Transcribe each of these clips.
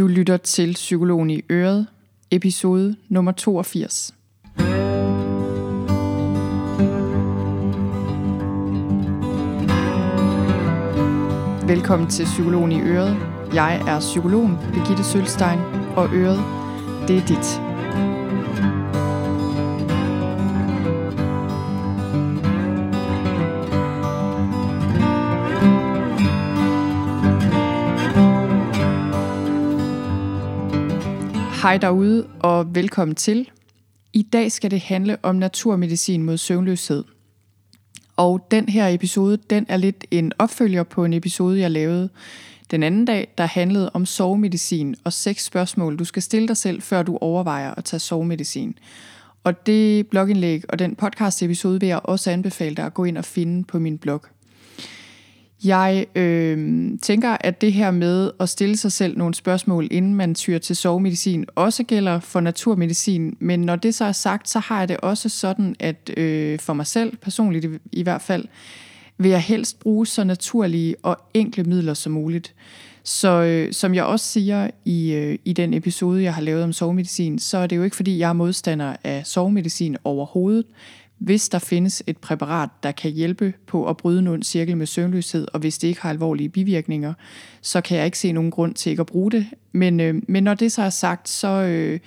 Du lytter til Psykologen i Øret, episode nummer 82. Velkommen til Psykologen i Øret. Jeg er psykologen Birgitte Sølstein, og Øret, det er dit. Hej derude, og velkommen til. I dag skal det handle om naturmedicin mod søvnløshed. Og den her episode, den er lidt en opfølger på en episode, jeg lavede den anden dag, der handlede om sovemedicin og seks spørgsmål, du skal stille dig selv, før du overvejer at tage sovemedicin. Og det blogindlæg og den podcast episode vil jeg også anbefale dig at gå ind og finde på min blog. Jeg øh, tænker, at det her med at stille sig selv nogle spørgsmål, inden man tyrer til sovemedicin, også gælder for naturmedicin. Men når det så er sagt, så har jeg det også sådan, at øh, for mig selv, personligt i, i hvert fald, vil jeg helst bruge så naturlige og enkle midler som muligt. Så øh, som jeg også siger i, øh, i den episode, jeg har lavet om sovemedicin, så er det jo ikke fordi, jeg er modstander af sovemedicin overhovedet hvis der findes et præparat, der kan hjælpe på at bryde en ond cirkel med søvnløshed, og hvis det ikke har alvorlige bivirkninger, så kan jeg ikke se nogen grund til ikke at bruge det. Men, øh, men når det så er sagt, så, øh,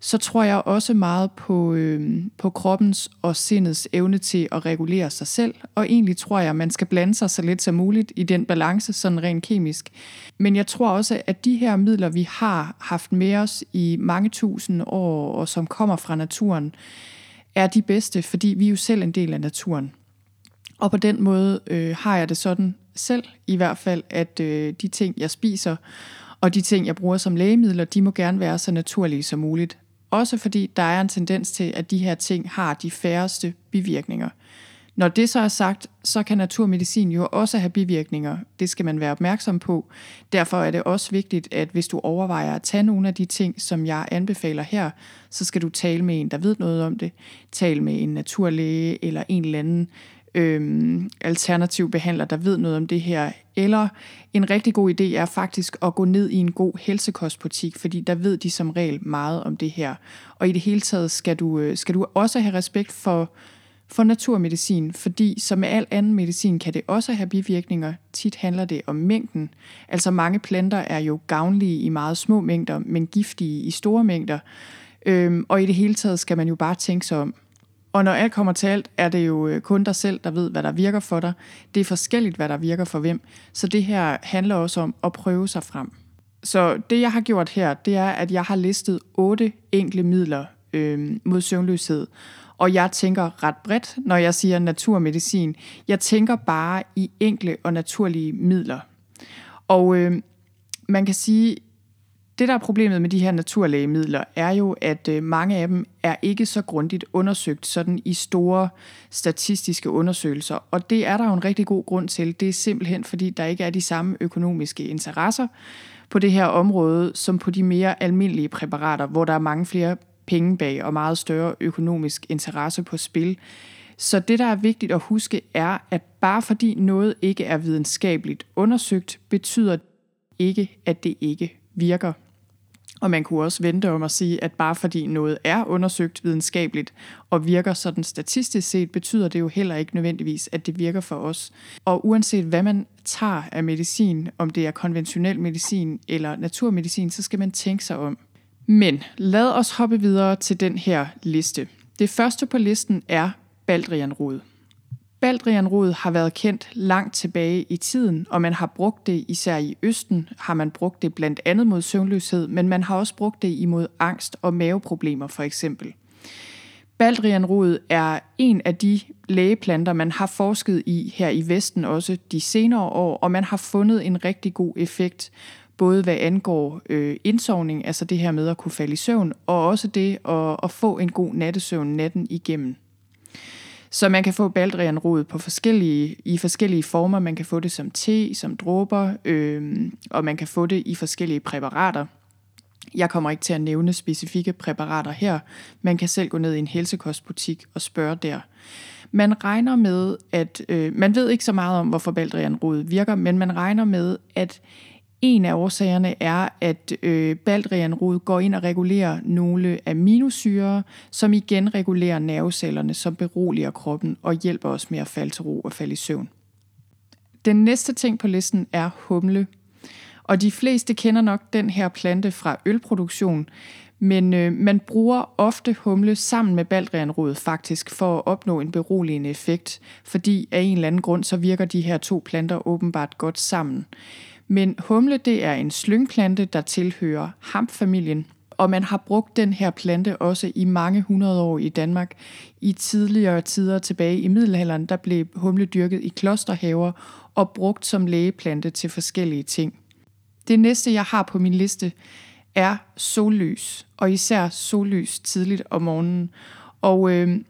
så tror jeg også meget på, øh, på kroppens og sindets evne til at regulere sig selv, og egentlig tror jeg, at man skal blande sig så lidt som muligt i den balance, sådan rent kemisk. Men jeg tror også, at de her midler, vi har haft med os i mange tusind år, og som kommer fra naturen, er de bedste, fordi vi er jo selv en del af naturen. Og på den måde øh, har jeg det sådan selv i hvert fald, at øh, de ting, jeg spiser, og de ting, jeg bruger som lægemidler, de må gerne være så naturlige som muligt. Også fordi der er en tendens til, at de her ting har de færreste bivirkninger. Når det så er sagt, så kan naturmedicin jo også have bivirkninger. Det skal man være opmærksom på. Derfor er det også vigtigt, at hvis du overvejer at tage nogle af de ting, som jeg anbefaler her, så skal du tale med en, der ved noget om det. Tal med en naturlæge eller en eller anden øhm, alternativ behandler, der ved noget om det her. Eller en rigtig god idé er faktisk at gå ned i en god helsekostbutik, fordi der ved de som regel meget om det her. Og i det hele taget skal du, øh, skal du også have respekt for for naturmedicin, fordi som med al anden medicin kan det også have bivirkninger. Tit handler det om mængden. Altså mange planter er jo gavnlige i meget små mængder, men giftige i store mængder. Øhm, og i det hele taget skal man jo bare tænke sig om. Og når alt kommer til alt, er det jo øh, kun dig selv, der ved, hvad der virker for dig. Det er forskelligt, hvad der virker for hvem. Så det her handler også om at prøve sig frem. Så det, jeg har gjort her, det er, at jeg har listet otte enkle midler øh, mod søvnløshed. Og jeg tænker ret bredt, når jeg siger naturmedicin. Jeg tænker bare i enkle og naturlige midler. Og øh, man kan sige, det der er problemet med de her naturlægemidler, er jo, at øh, mange af dem er ikke så grundigt undersøgt sådan i store statistiske undersøgelser. Og det er der jo en rigtig god grund til. Det er simpelthen, fordi der ikke er de samme økonomiske interesser på det her område, som på de mere almindelige præparater, hvor der er mange flere penge bag og meget større økonomisk interesse på spil. Så det, der er vigtigt at huske, er, at bare fordi noget ikke er videnskabeligt undersøgt, betyder ikke, at det ikke virker. Og man kunne også vente om at sige, at bare fordi noget er undersøgt videnskabeligt og virker sådan statistisk set, betyder det jo heller ikke nødvendigvis, at det virker for os. Og uanset hvad man tager af medicin, om det er konventionel medicin eller naturmedicin, så skal man tænke sig om. Men lad os hoppe videre til den her liste. Det første på listen er baldrianrod. Baldrianrod har været kendt langt tilbage i tiden, og man har brugt det især i Østen, har man brugt det blandt andet mod søvnløshed, men man har også brugt det imod angst og maveproblemer for eksempel. Baldrianrod er en af de lægeplanter, man har forsket i her i Vesten også de senere år, og man har fundet en rigtig god effekt både hvad angår øh, indsovning, altså det her med at kunne falde i søvn, og også det at, at få en god nattesøvn natten igennem. Så man kan få baldrianrod på forskellige, i forskellige former. Man kan få det som te, som dråber, øh, og man kan få det i forskellige præparater. Jeg kommer ikke til at nævne specifikke præparater her. Man kan selv gå ned i en helsekostbutik og spørge der. Man regner med, at øh, man ved ikke så meget om, hvorfor baldrianrod virker, men man regner med, at en af årsagerne er, at øh, baldrianrod går ind og regulerer nogle aminosyre, som igen regulerer nervecellerne, som beroliger kroppen og hjælper os med at falde til ro og falde i søvn. Den næste ting på listen er humle. Og de fleste kender nok den her plante fra ølproduktion, men øh, man bruger ofte humle sammen med baldrianrod faktisk for at opnå en beroligende effekt, fordi af en eller anden grund så virker de her to planter åbenbart godt sammen. Men humle det er en slyngplante, der tilhører hampfamilien, og man har brugt den her plante også i mange hundrede år i Danmark. I tidligere tider tilbage i middelalderen, der blev humle dyrket i klosterhaver og brugt som lægeplante til forskellige ting. Det næste, jeg har på min liste, er sollys, og især sollys tidligt om morgenen. Og øh,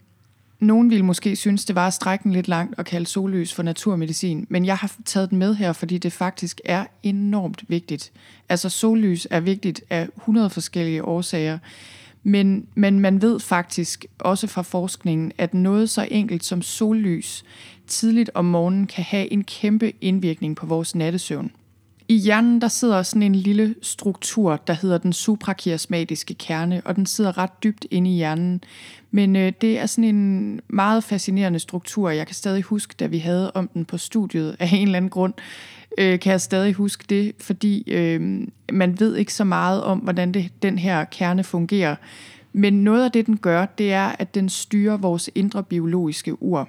nogen ville måske synes, det var strækken lidt langt at kalde sollys for naturmedicin, men jeg har taget den med her, fordi det faktisk er enormt vigtigt. Altså sollys er vigtigt af 100 forskellige årsager, men, men man ved faktisk også fra forskningen, at noget så enkelt som sollys tidligt om morgenen kan have en kæmpe indvirkning på vores nattesøvn. I hjernen der sidder sådan en lille struktur, der hedder den suprachiasmatiske kerne, og den sidder ret dybt inde i hjernen. Men øh, det er sådan en meget fascinerende struktur. Jeg kan stadig huske, da vi havde om den på studiet af en eller anden grund, øh, kan jeg stadig huske det, fordi øh, man ved ikke så meget om, hvordan det, den her kerne fungerer. Men noget af det, den gør, det er, at den styrer vores indre biologiske ur.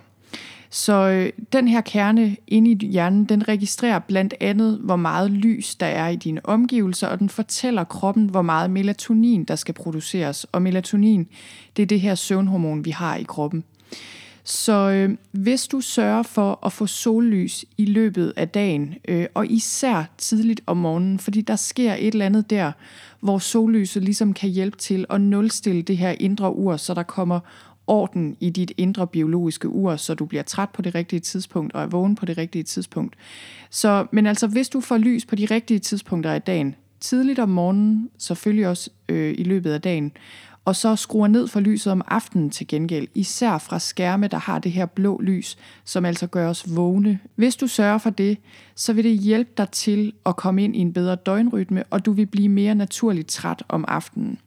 Så øh, den her kerne inde i hjernen, den registrerer blandt andet, hvor meget lys der er i dine omgivelser, og den fortæller kroppen, hvor meget melatonin der skal produceres. Og melatonin, det er det her søvnhormon, vi har i kroppen. Så øh, hvis du sørger for at få sollys i løbet af dagen, øh, og især tidligt om morgenen, fordi der sker et eller andet der, hvor sollyset ligesom kan hjælpe til at nulstille det her indre ur, så der kommer orden i dit indre biologiske ur, så du bliver træt på det rigtige tidspunkt og er vågen på det rigtige tidspunkt. Så, men altså, hvis du får lys på de rigtige tidspunkter af dagen, tidligt om morgenen, selvfølgelig også øh, i løbet af dagen, og så skruer ned for lyset om aftenen til gengæld, især fra skærme, der har det her blå lys, som altså gør os vågne. Hvis du sørger for det, så vil det hjælpe dig til at komme ind i en bedre døgnrytme, og du vil blive mere naturligt træt om aftenen.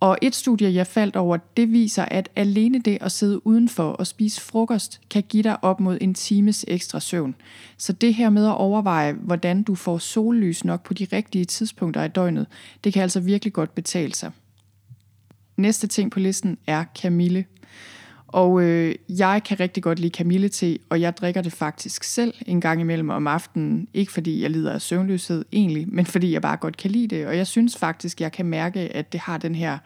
Og et studie, jeg faldt over, det viser, at alene det at sidde udenfor og spise frokost, kan give dig op mod en times ekstra søvn. Så det her med at overveje, hvordan du får sollys nok på de rigtige tidspunkter af døgnet, det kan altså virkelig godt betale sig. Næste ting på listen er kamille. Og øh, jeg kan rigtig godt lide kamillete, og jeg drikker det faktisk selv en gang imellem om aftenen. Ikke fordi jeg lider af søvnløshed egentlig, men fordi jeg bare godt kan lide det. Og jeg synes faktisk, jeg kan mærke, at det har den her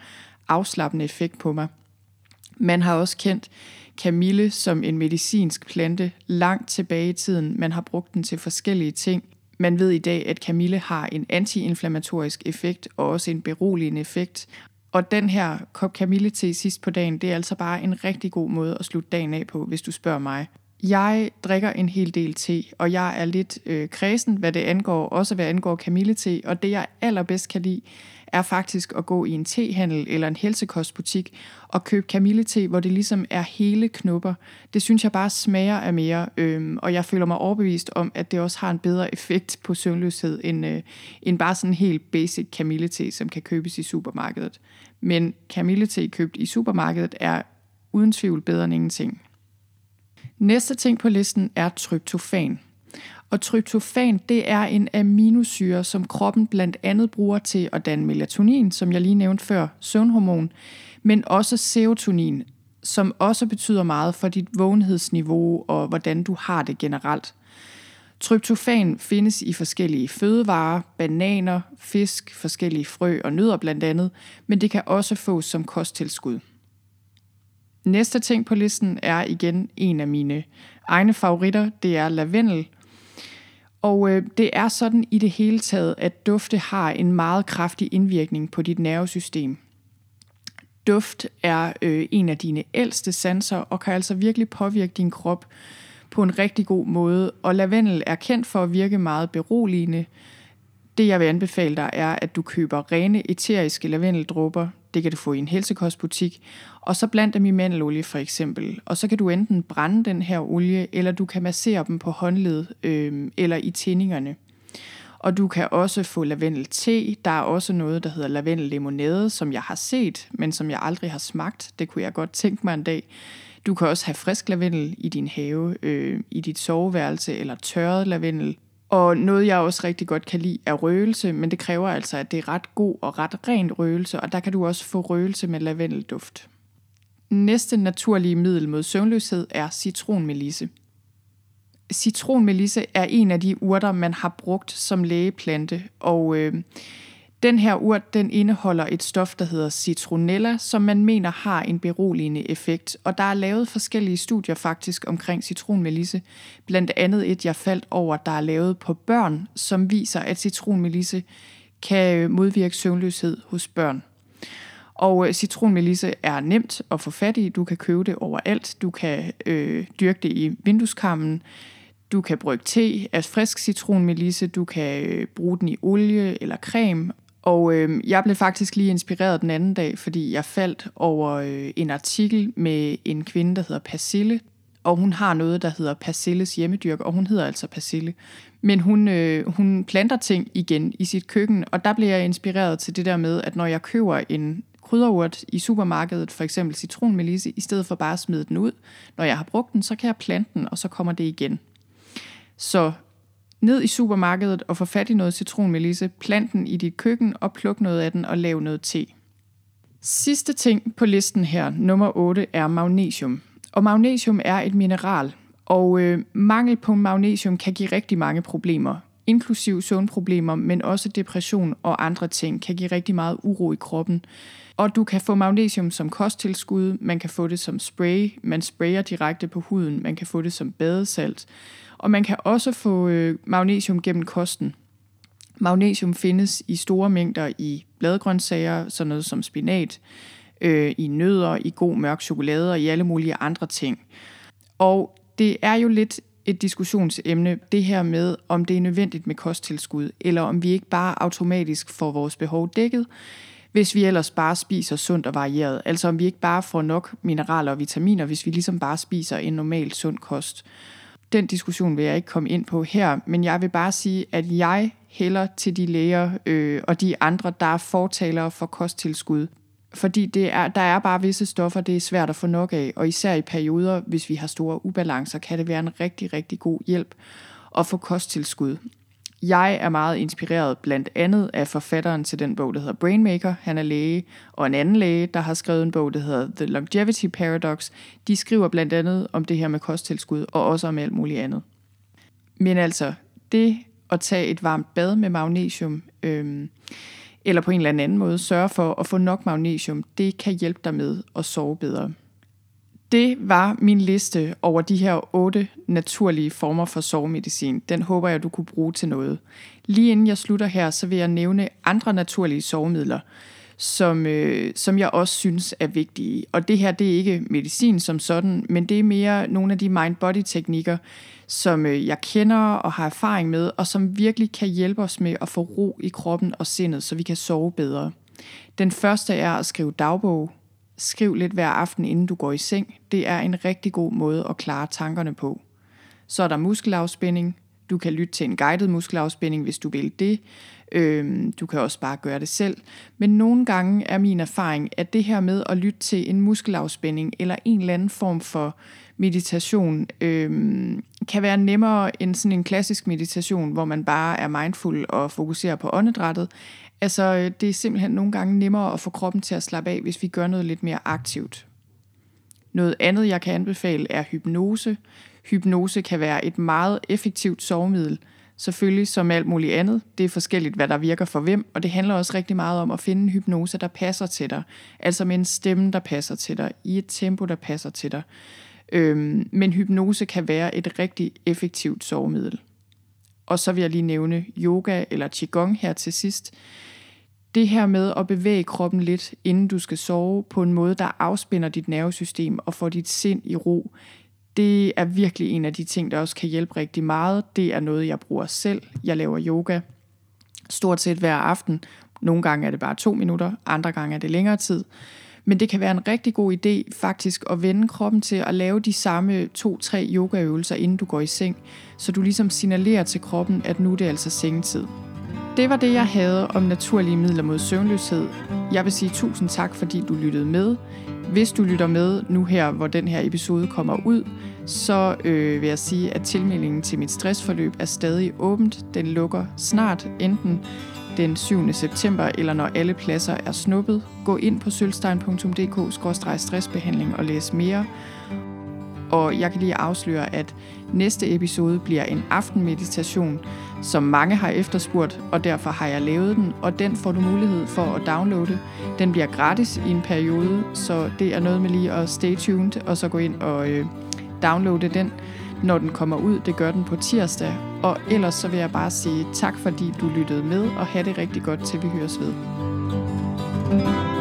afslappende effekt på mig. Man har også kendt kamille som en medicinsk plante langt tilbage i tiden. Man har brugt den til forskellige ting. Man ved i dag, at kamille har en antiinflammatorisk effekt og også en beroligende effekt. Og den her kop kamillete sidst på dagen, det er altså bare en rigtig god måde at slutte dagen af på, hvis du spørger mig. Jeg drikker en hel del te, og jeg er lidt øh, kredsen, hvad det angår, også hvad angår kamillete, og det jeg allerbedst kan lide, er faktisk at gå i en tehandel eller en helsekostbutik og købe kamillete, hvor det ligesom er hele knopper. Det synes jeg bare smager af mere, øhm, og jeg føler mig overbevist om, at det også har en bedre effekt på søvnløshed end, øh, end bare sådan en helt basic kamillete, som kan købes i supermarkedet. Men kamillete købt i supermarkedet er uden tvivl bedre end ingenting. Næste ting på listen er tryptofan. Og tryptofan, det er en aminosyre, som kroppen blandt andet bruger til at danne melatonin, som jeg lige nævnte før, søvnhormon, men også serotonin, som også betyder meget for dit vågenhedsniveau og hvordan du har det generelt. Tryptofan findes i forskellige fødevarer, bananer, fisk, forskellige frø og nødder blandt andet, men det kan også fås som kosttilskud. Næste ting på listen er igen en af mine egne favoritter, det er lavendel. Og øh, det er sådan i det hele taget, at dufte har en meget kraftig indvirkning på dit nervesystem. Duft er øh, en af dine ældste sanser og kan altså virkelig påvirke din krop på en rigtig god måde. Og lavendel er kendt for at virke meget beroligende. Det jeg vil anbefale dig er, at du køber rene eteriske lavendeldråber. Det kan du få i en helsekostbutik. Og så bland dem i mandelolie for eksempel. Og så kan du enten brænde den her olie, eller du kan massere dem på håndled øh, eller i tændingerne. Og du kan også få lavendel te. Der er også noget, der hedder lavendel limonade, som jeg har set, men som jeg aldrig har smagt. Det kunne jeg godt tænke mig en dag. Du kan også have frisk lavendel i din have, øh, i dit soveværelse, eller tørret lavendel. Og noget, jeg også rigtig godt kan lide, er røgelse, men det kræver altså, at det er ret god og ret ren røgelse, og der kan du også få røgelse med lavendelduft. Næste naturlige middel mod søvnløshed er citronmelisse. Citronmelisse er en af de urter, man har brugt som lægeplante, og øh, den her urt, den indeholder et stof, der hedder citronella, som man mener har en beroligende effekt. Og der er lavet forskellige studier faktisk omkring citronmelisse. Blandt andet et, jeg faldt over, der er lavet på børn, som viser, at citronmelisse kan øh, modvirke søvnløshed hos børn. Og øh, citronmelisse er nemt at få fat i. Du kan købe det overalt. Du kan øh, dyrke det i vindueskarmen. Du kan brygge te af frisk citronmelisse. Du kan øh, bruge den i olie eller creme. Og øh, jeg blev faktisk lige inspireret den anden dag, fordi jeg faldt over øh, en artikel med en kvinde, der hedder Persille. Og hun har noget, der hedder Persilles hjemmedyrk, og hun hedder altså Persille. Men hun, øh, hun planter ting igen i sit køkken, og der blev jeg inspireret til det der med, at når jeg køber en krydderurt i supermarkedet, for eksempel citronmelisse, i stedet for bare at smide den ud, når jeg har brugt den, så kan jeg plante den, og så kommer det igen. Så ned i supermarkedet og få fat i noget citronmelisse, plant den i dit køkken og pluk noget af den og lav noget te. Sidste ting på listen her, nummer 8, er magnesium. Og magnesium er et mineral, og øh, mangel på magnesium kan give rigtig mange problemer, inklusiv søvnproblemer, men også depression og andre ting kan give rigtig meget uro i kroppen. Og du kan få magnesium som kosttilskud, man kan få det som spray, man sprayer direkte på huden, man kan få det som badesalt. Og man kan også få øh, magnesium gennem kosten. Magnesium findes i store mængder i bladgrøntsager, sådan noget som spinat, øh, i nødder, i god mørk chokolade og i alle mulige andre ting. Og det er jo lidt et diskussionsemne, det her med, om det er nødvendigt med kosttilskud, eller om vi ikke bare automatisk får vores behov dækket, hvis vi ellers bare spiser sundt og varieret. Altså om vi ikke bare får nok mineraler og vitaminer, hvis vi ligesom bare spiser en normal sund kost. Den diskussion vil jeg ikke komme ind på her, men jeg vil bare sige, at jeg hælder til de læger øh, og de andre, der er fortalere for kosttilskud. Fordi det er, der er bare visse stoffer, det er svært at få nok af, og især i perioder, hvis vi har store ubalancer, kan det være en rigtig, rigtig god hjælp at få kosttilskud. Jeg er meget inspireret blandt andet af forfatteren til den bog, der hedder Brainmaker. Han er læge, og en anden læge, der har skrevet en bog, der hedder The Longevity Paradox. De skriver blandt andet om det her med kosttilskud, og også om alt muligt andet. Men altså, det at tage et varmt bad med magnesium, øhm, eller på en eller anden måde sørge for at få nok magnesium, det kan hjælpe dig med at sove bedre. Det var min liste over de her otte naturlige former for sovemedicin. Den håber jeg, du kunne bruge til noget. Lige inden jeg slutter her, så vil jeg nævne andre naturlige sovemidler, som, øh, som jeg også synes er vigtige. Og det her, det er ikke medicin som sådan, men det er mere nogle af de mind-body-teknikker, som øh, jeg kender og har erfaring med, og som virkelig kan hjælpe os med at få ro i kroppen og sindet, så vi kan sove bedre. Den første er at skrive dagbog. Skriv lidt hver aften, inden du går i seng. Det er en rigtig god måde at klare tankerne på. Så er der muskelafspænding. Du kan lytte til en guided muskelafspænding, hvis du vil det. Øhm, du kan også bare gøre det selv. Men nogle gange er min erfaring, at det her med at lytte til en muskelafspænding eller en eller anden form for meditation øhm, kan være nemmere end sådan en klassisk meditation, hvor man bare er mindful og fokuserer på åndedrættet. Altså, øh, det er simpelthen nogle gange nemmere at få kroppen til at slappe af, hvis vi gør noget lidt mere aktivt. Noget andet, jeg kan anbefale, er hypnose. Hypnose kan være et meget effektivt sovemiddel. Selvfølgelig som alt muligt andet. Det er forskelligt, hvad der virker for hvem, og det handler også rigtig meget om at finde en hypnose, der passer til dig. Altså med en stemme, der passer til dig, i et tempo, der passer til dig. Øhm, men hypnose kan være et rigtig effektivt sovemiddel. Og så vil jeg lige nævne yoga eller qigong her til sidst. Det her med at bevæge kroppen lidt, inden du skal sove, på en måde, der afspænder dit nervesystem og får dit sind i ro, det er virkelig en af de ting, der også kan hjælpe rigtig meget. Det er noget, jeg bruger selv. Jeg laver yoga stort set hver aften. Nogle gange er det bare to minutter, andre gange er det længere tid. Men det kan være en rigtig god idé faktisk at vende kroppen til at lave de samme to-tre yogaøvelser, inden du går i seng, så du ligesom signalerer til kroppen, at nu er det altså sengetid. det var det, jeg havde om naturlige midler mod søvnløshed. Jeg vil sige tusind tak, fordi du lyttede med. Hvis du lytter med nu her, hvor den her episode kommer ud, så øh, vil jeg sige, at tilmeldingen til mit stressforløb er stadig åbent. Den lukker snart, enten den 7. september, eller når alle pladser er snuppet. Gå ind på sølvstein.dk-stressbehandling og læs mere. Og jeg kan lige afsløre, at næste episode bliver en aftenmeditation, som mange har efterspurgt, og derfor har jeg lavet den, og den får du mulighed for at downloade. Den bliver gratis i en periode, så det er noget med lige at stay tuned, og så gå ind og øh, downloade den, når den kommer ud. Det gør den på tirsdag. Og ellers så vil jeg bare sige tak, fordi du lyttede med, og have det rigtig godt, til vi høres ved. thank you